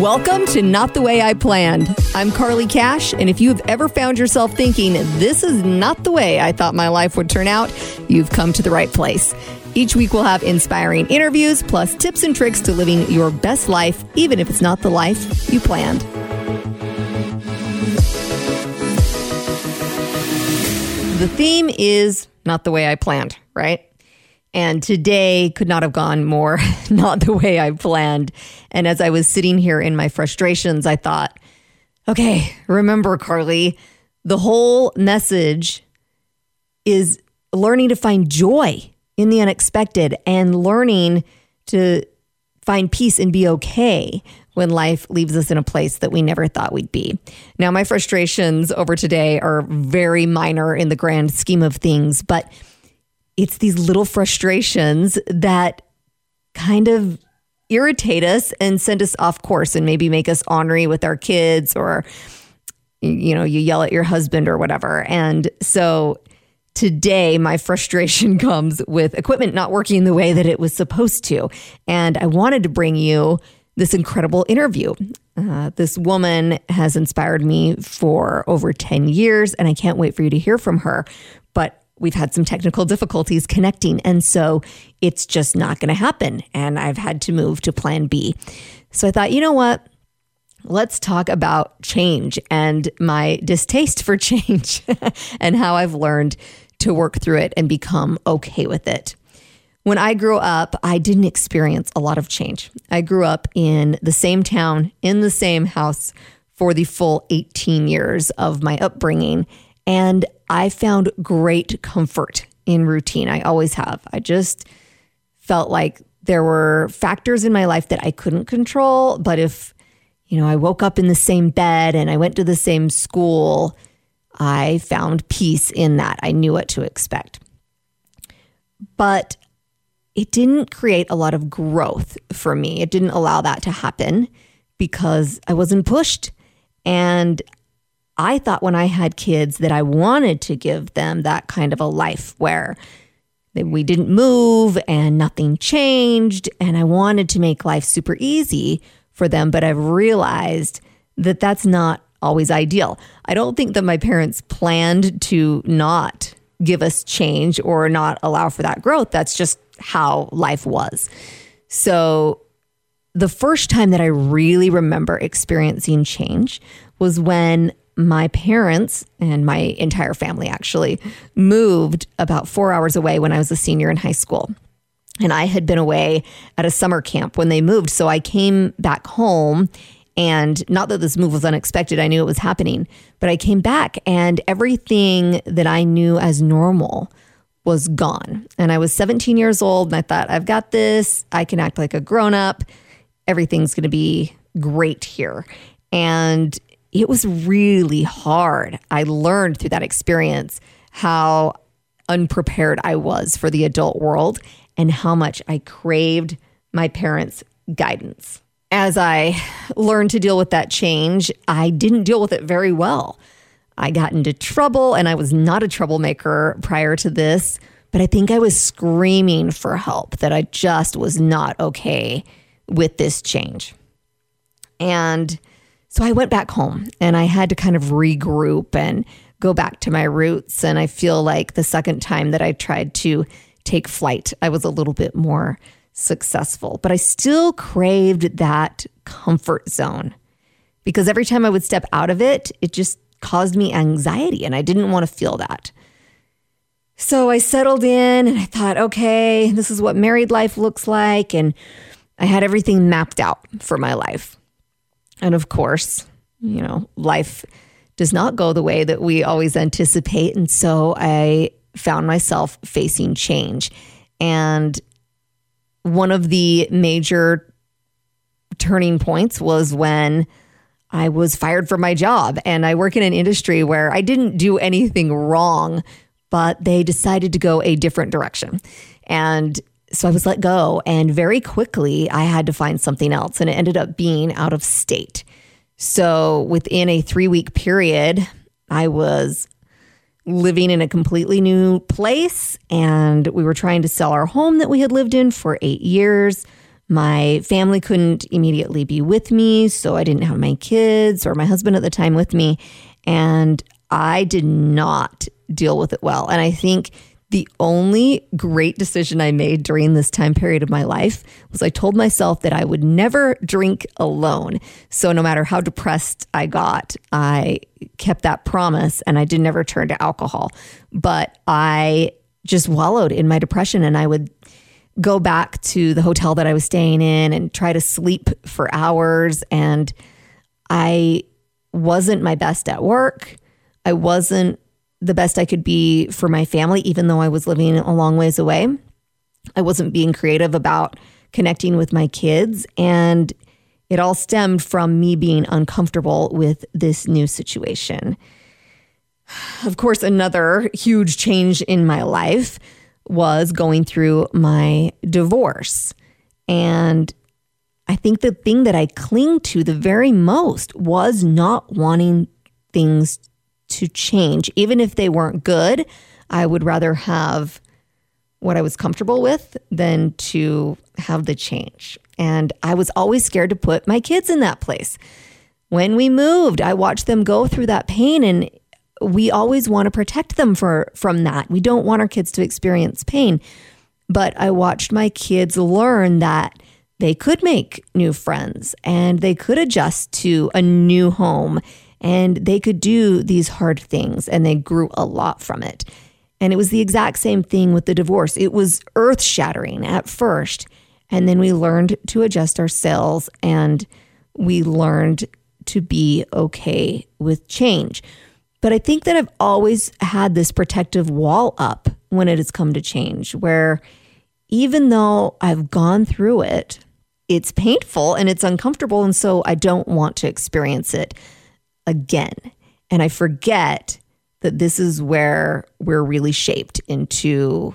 Welcome to Not the Way I Planned. I'm Carly Cash, and if you've ever found yourself thinking, this is not the way I thought my life would turn out, you've come to the right place. Each week, we'll have inspiring interviews plus tips and tricks to living your best life, even if it's not the life you planned. The theme is not the way I planned, right? And today could not have gone more not the way I planned. And as I was sitting here in my frustrations, I thought, okay, remember, Carly, the whole message is learning to find joy in the unexpected and learning to find peace and be okay when life leaves us in a place that we never thought we'd be. Now, my frustrations over today are very minor in the grand scheme of things, but it's these little frustrations that kind of irritate us and send us off course and maybe make us ornery with our kids or you know you yell at your husband or whatever. And so today my frustration comes with equipment not working the way that it was supposed to. And i wanted to bring you this incredible interview. Uh, this woman has inspired me for over 10 years and i can't wait for you to hear from her. But we've had some technical difficulties connecting. And so it's just not going to happen. And I've had to move to plan B. So I thought, you know what? Let's talk about change and my distaste for change and how I've learned to work through it and become okay with it. When I grew up, I didn't experience a lot of change. I grew up in the same town, in the same house for the full 18 years of my upbringing. And I found great comfort in routine. I always have. I just felt like there were factors in my life that I couldn't control. But if, you know, I woke up in the same bed and I went to the same school, I found peace in that. I knew what to expect. But it didn't create a lot of growth for me. It didn't allow that to happen because I wasn't pushed. And I thought when I had kids that I wanted to give them that kind of a life where we didn't move and nothing changed. And I wanted to make life super easy for them. But I've realized that that's not always ideal. I don't think that my parents planned to not give us change or not allow for that growth. That's just how life was. So the first time that I really remember experiencing change was when my parents and my entire family actually moved about four hours away when I was a senior in high school. And I had been away at a summer camp when they moved. So I came back home. And not that this move was unexpected, I knew it was happening, but I came back and everything that I knew as normal was gone. And I was 17 years old and I thought, I've got this. I can act like a grown up. Everything's going to be great here. And it was really hard. I learned through that experience how unprepared I was for the adult world and how much I craved my parents' guidance. As I learned to deal with that change, I didn't deal with it very well. I got into trouble and I was not a troublemaker prior to this, but I think I was screaming for help that I just was not okay with this change. And so I went back home and I had to kind of regroup and go back to my roots. And I feel like the second time that I tried to take flight, I was a little bit more successful, but I still craved that comfort zone because every time I would step out of it, it just caused me anxiety and I didn't want to feel that. So I settled in and I thought, okay, this is what married life looks like. And I had everything mapped out for my life. And of course, you know, life does not go the way that we always anticipate. And so I found myself facing change. And one of the major turning points was when I was fired from my job. And I work in an industry where I didn't do anything wrong, but they decided to go a different direction. And so I was let go, and very quickly I had to find something else, and it ended up being out of state. So within a three week period, I was living in a completely new place, and we were trying to sell our home that we had lived in for eight years. My family couldn't immediately be with me, so I didn't have my kids or my husband at the time with me. And I did not deal with it well. And I think the only great decision I made during this time period of my life was I told myself that I would never drink alone. So no matter how depressed I got, I kept that promise and I did never turn to alcohol. But I just wallowed in my depression and I would go back to the hotel that I was staying in and try to sleep for hours. And I wasn't my best at work. I wasn't the best I could be for my family, even though I was living a long ways away. I wasn't being creative about connecting with my kids. And it all stemmed from me being uncomfortable with this new situation. Of course, another huge change in my life was going through my divorce. And I think the thing that I cling to the very most was not wanting things to change. Even if they weren't good, I would rather have what I was comfortable with than to have the change. And I was always scared to put my kids in that place. When we moved, I watched them go through that pain and we always want to protect them for from that. We don't want our kids to experience pain. But I watched my kids learn that they could make new friends and they could adjust to a new home and they could do these hard things and they grew a lot from it. And it was the exact same thing with the divorce. It was earth shattering at first. And then we learned to adjust ourselves and we learned to be okay with change. But I think that I've always had this protective wall up when it has come to change, where even though I've gone through it, it's painful and it's uncomfortable. And so I don't want to experience it again. And I forget that this is where we're really shaped into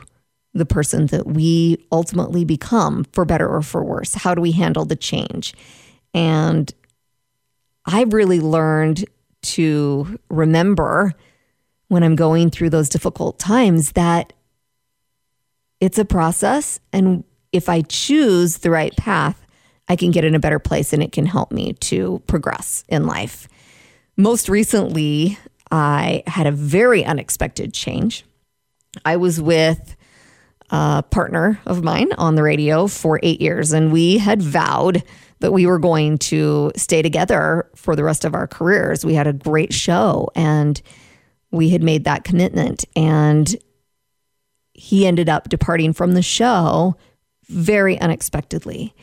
the person that we ultimately become, for better or for worse. How do we handle the change? And I've really learned to remember when I'm going through those difficult times that it's a process. And if I choose the right path, I can get in a better place and it can help me to progress in life. Most recently, I had a very unexpected change. I was with a partner of mine on the radio for eight years, and we had vowed that we were going to stay together for the rest of our careers. We had a great show and we had made that commitment. And he ended up departing from the show very unexpectedly.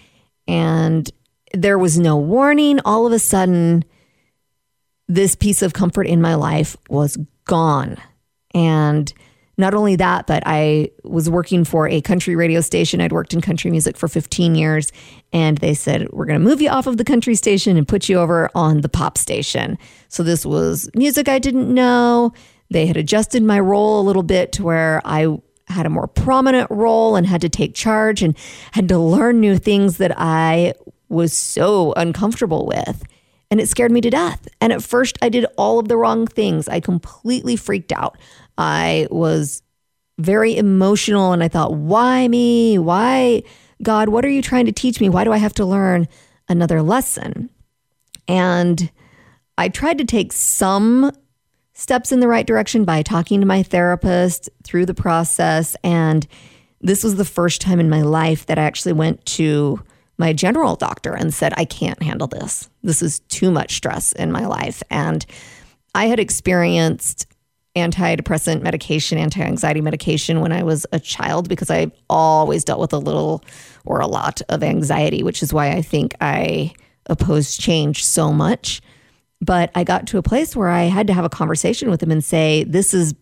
And there was no warning. All of a sudden, this piece of comfort in my life was gone. And not only that, but I was working for a country radio station. I'd worked in country music for 15 years, and they said, We're going to move you off of the country station and put you over on the pop station. So this was music I didn't know. They had adjusted my role a little bit to where I had a more prominent role and had to take charge and had to learn new things that I was so uncomfortable with. And it scared me to death. And at first, I did all of the wrong things. I completely freaked out. I was very emotional and I thought, why me? Why, God, what are you trying to teach me? Why do I have to learn another lesson? And I tried to take some steps in the right direction by talking to my therapist through the process. And this was the first time in my life that I actually went to my general doctor and said, I can't handle this. This is too much stress in my life. And I had experienced antidepressant medication, anti anxiety medication when I was a child because I always dealt with a little or a lot of anxiety, which is why I think I oppose change so much. But I got to a place where I had to have a conversation with him and say, This is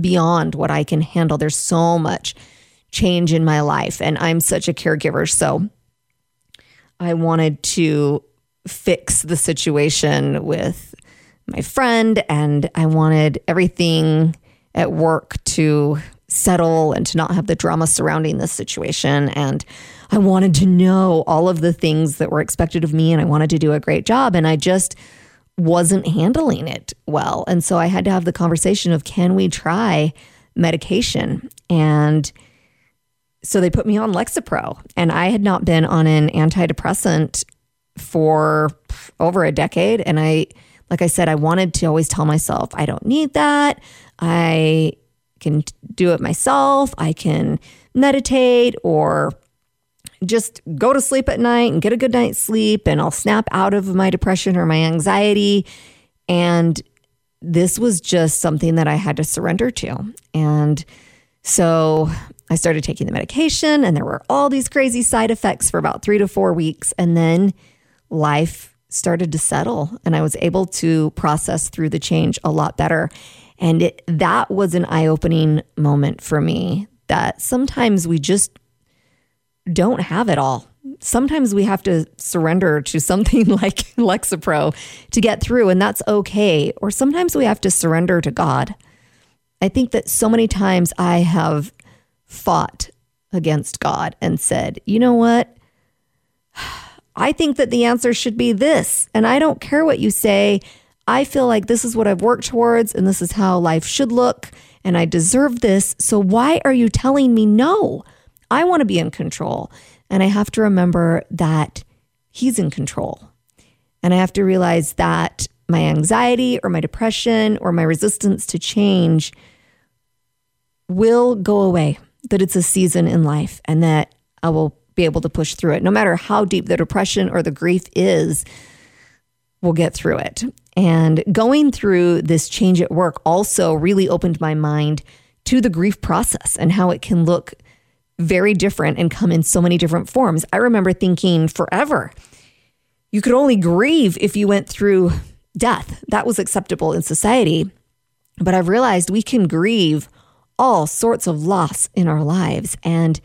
beyond what I can handle. There's so much change in my life, and I'm such a caregiver. So I wanted to fix the situation with my friend, and I wanted everything at work to settle and to not have the drama surrounding this situation. And I wanted to know all of the things that were expected of me, and I wanted to do a great job. And I just wasn't handling it well. And so I had to have the conversation of can we try medication? And so they put me on Lexapro, and I had not been on an antidepressant for over a decade. And I, like I said, I wanted to always tell myself, I don't need that. I can do it myself. I can meditate or just go to sleep at night and get a good night's sleep, and I'll snap out of my depression or my anxiety. And this was just something that I had to surrender to. And so I started taking the medication, and there were all these crazy side effects for about three to four weeks. And then life started to settle, and I was able to process through the change a lot better. And it, that was an eye opening moment for me that sometimes we just don't have it all. Sometimes we have to surrender to something like Lexapro to get through, and that's okay. Or sometimes we have to surrender to God. I think that so many times I have fought against God and said, you know what? I think that the answer should be this. And I don't care what you say. I feel like this is what I've worked towards and this is how life should look. And I deserve this. So why are you telling me no? I want to be in control. And I have to remember that He's in control. And I have to realize that my anxiety or my depression or my resistance to change will go away that it's a season in life and that I will be able to push through it. No matter how deep the depression or the grief is, we'll get through it. And going through this change at work also really opened my mind to the grief process and how it can look very different and come in so many different forms. I remember thinking forever, you could only grieve if you went through death. That was acceptable in society. But I've realized we can grieve all sorts of loss in our lives. And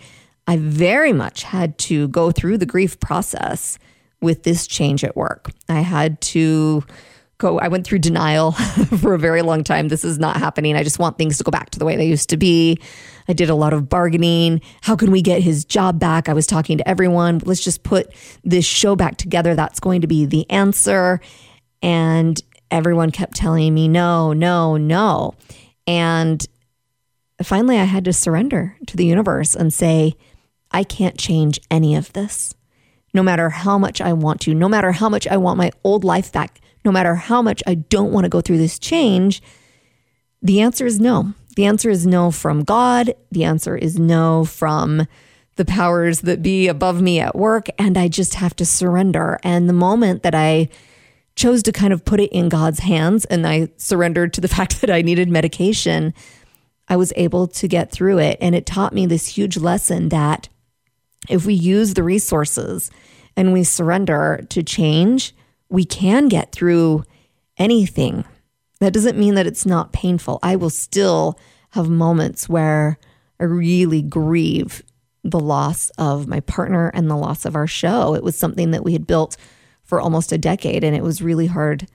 I very much had to go through the grief process with this change at work. I had to go, I went through denial for a very long time. This is not happening. I just want things to go back to the way they used to be. I did a lot of bargaining. How can we get his job back? I was talking to everyone. Let's just put this show back together. That's going to be the answer. And everyone kept telling me, no, no, no. And finally, I had to surrender to the universe and say, I can't change any of this. No matter how much I want to, no matter how much I want my old life back, no matter how much I don't want to go through this change, the answer is no. The answer is no from God. The answer is no from the powers that be above me at work. And I just have to surrender. And the moment that I chose to kind of put it in God's hands and I surrendered to the fact that I needed medication, I was able to get through it. And it taught me this huge lesson that if we use the resources and we surrender to change, we can get through anything. That doesn't mean that it's not painful. I will still have moments where I really grieve the loss of my partner and the loss of our show. It was something that we had built for almost a decade, and it was really hard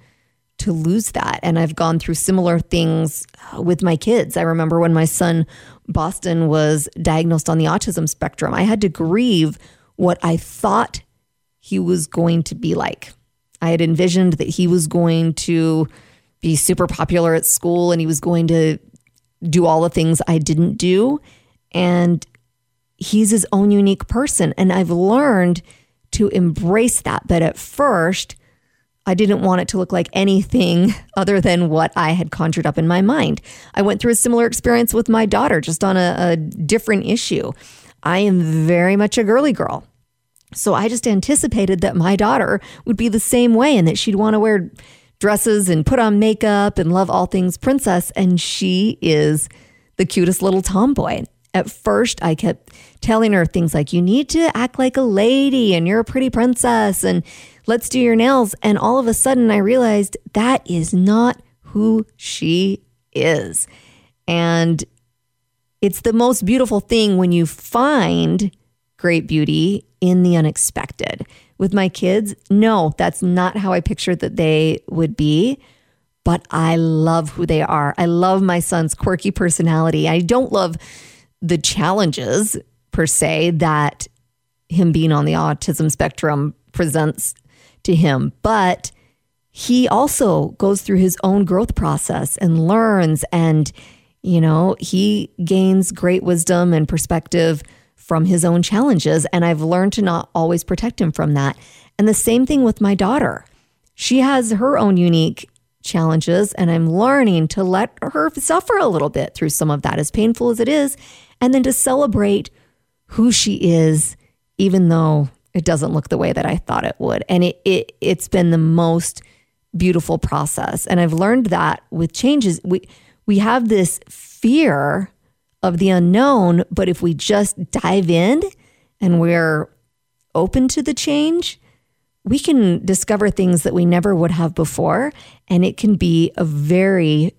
to lose that. And I've gone through similar things uh, with my kids. I remember when my son Boston was diagnosed on the autism spectrum, I had to grieve what I thought he was going to be like. I had envisioned that he was going to be super popular at school and he was going to do all the things I didn't do. And he's his own unique person. And I've learned to embrace that. But at first, I didn't want it to look like anything other than what I had conjured up in my mind. I went through a similar experience with my daughter, just on a, a different issue. I am very much a girly girl. So I just anticipated that my daughter would be the same way and that she'd want to wear dresses and put on makeup and love all things princess. And she is the cutest little tomboy. At first, I kept telling her things like, you need to act like a lady and you're a pretty princess and let's do your nails. And all of a sudden, I realized that is not who she is. And it's the most beautiful thing when you find great beauty in the unexpected. With my kids, no, that's not how I pictured that they would be. But I love who they are. I love my son's quirky personality. I don't love the challenges per se that him being on the autism spectrum presents to him, but he also goes through his own growth process and learns and you know, he gains great wisdom and perspective from his own challenges. And I've learned to not always protect him from that. And the same thing with my daughter. She has her own unique challenges, and I'm learning to let her suffer a little bit through some of that, as painful as it is, and then to celebrate who she is, even though it doesn't look the way that I thought it would. And it, it it's been the most beautiful process. And I've learned that with changes, we we have this fear of the unknown, but if we just dive in and we're open to the change, we can discover things that we never would have before. And it can be a very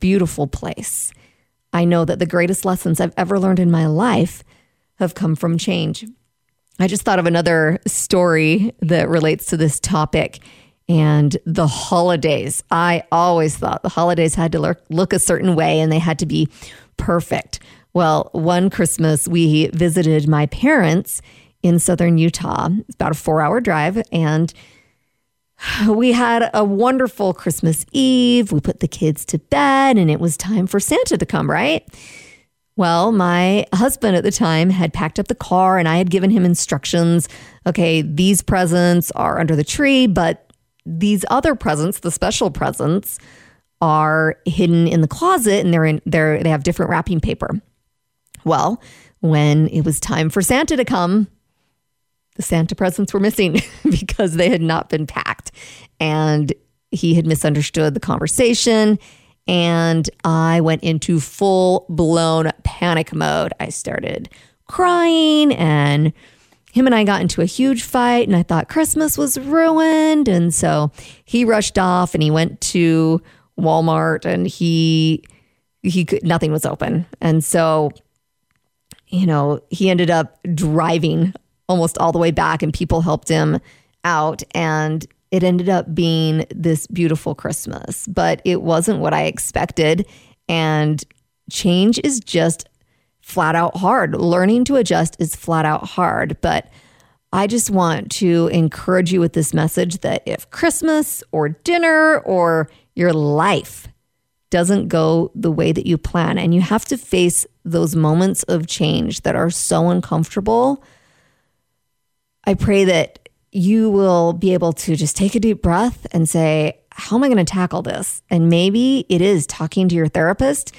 beautiful place. I know that the greatest lessons I've ever learned in my life have come from change. I just thought of another story that relates to this topic and the holidays. I always thought the holidays had to look, look a certain way and they had to be perfect. Well, one Christmas, we visited my parents in southern Utah. It's about a four hour drive. And we had a wonderful Christmas Eve. We put the kids to bed and it was time for Santa to come, right? Well, my husband at the time had packed up the car and I had given him instructions. Okay, these presents are under the tree, but these other presents, the special presents, are hidden in the closet and they're in they're they have different wrapping paper. Well, when it was time for Santa to come, the Santa presents were missing because they had not been packed. And he had misunderstood the conversation. And I went into full blown panic mode. I started crying, and him and I got into a huge fight. And I thought Christmas was ruined. And so he rushed off and he went to Walmart and he, he could, nothing was open. And so you know, he ended up driving almost all the way back and people helped him out. And it ended up being this beautiful Christmas, but it wasn't what I expected. And change is just flat out hard. Learning to adjust is flat out hard. But I just want to encourage you with this message that if Christmas or dinner or your life doesn't go the way that you plan and you have to face those moments of change that are so uncomfortable, I pray that you will be able to just take a deep breath and say, How am I going to tackle this? And maybe it is talking to your therapist.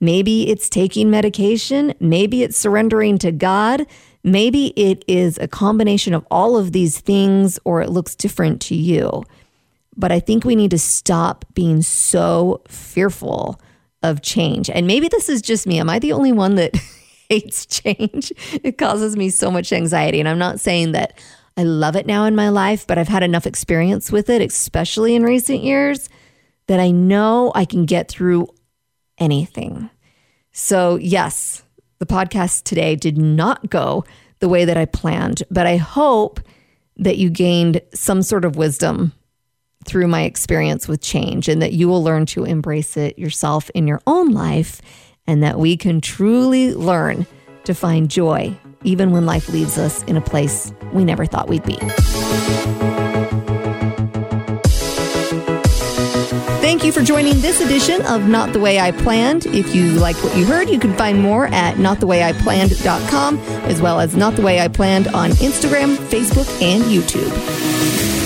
Maybe it's taking medication. Maybe it's surrendering to God. Maybe it is a combination of all of these things, or it looks different to you. But I think we need to stop being so fearful of change. And maybe this is just me. Am I the only one that hates change? It causes me so much anxiety. And I'm not saying that I love it now in my life, but I've had enough experience with it, especially in recent years, that I know I can get through anything. So, yes, the podcast today did not go the way that I planned, but I hope that you gained some sort of wisdom through my experience with change and that you will learn to embrace it yourself in your own life and that we can truly learn to find joy even when life leaves us in a place we never thought we'd be. Thank you for joining this edition of Not the Way I Planned. If you liked what you heard, you can find more at notthewayiplanned.com as well as Not the Way I Planned on Instagram, Facebook, and YouTube.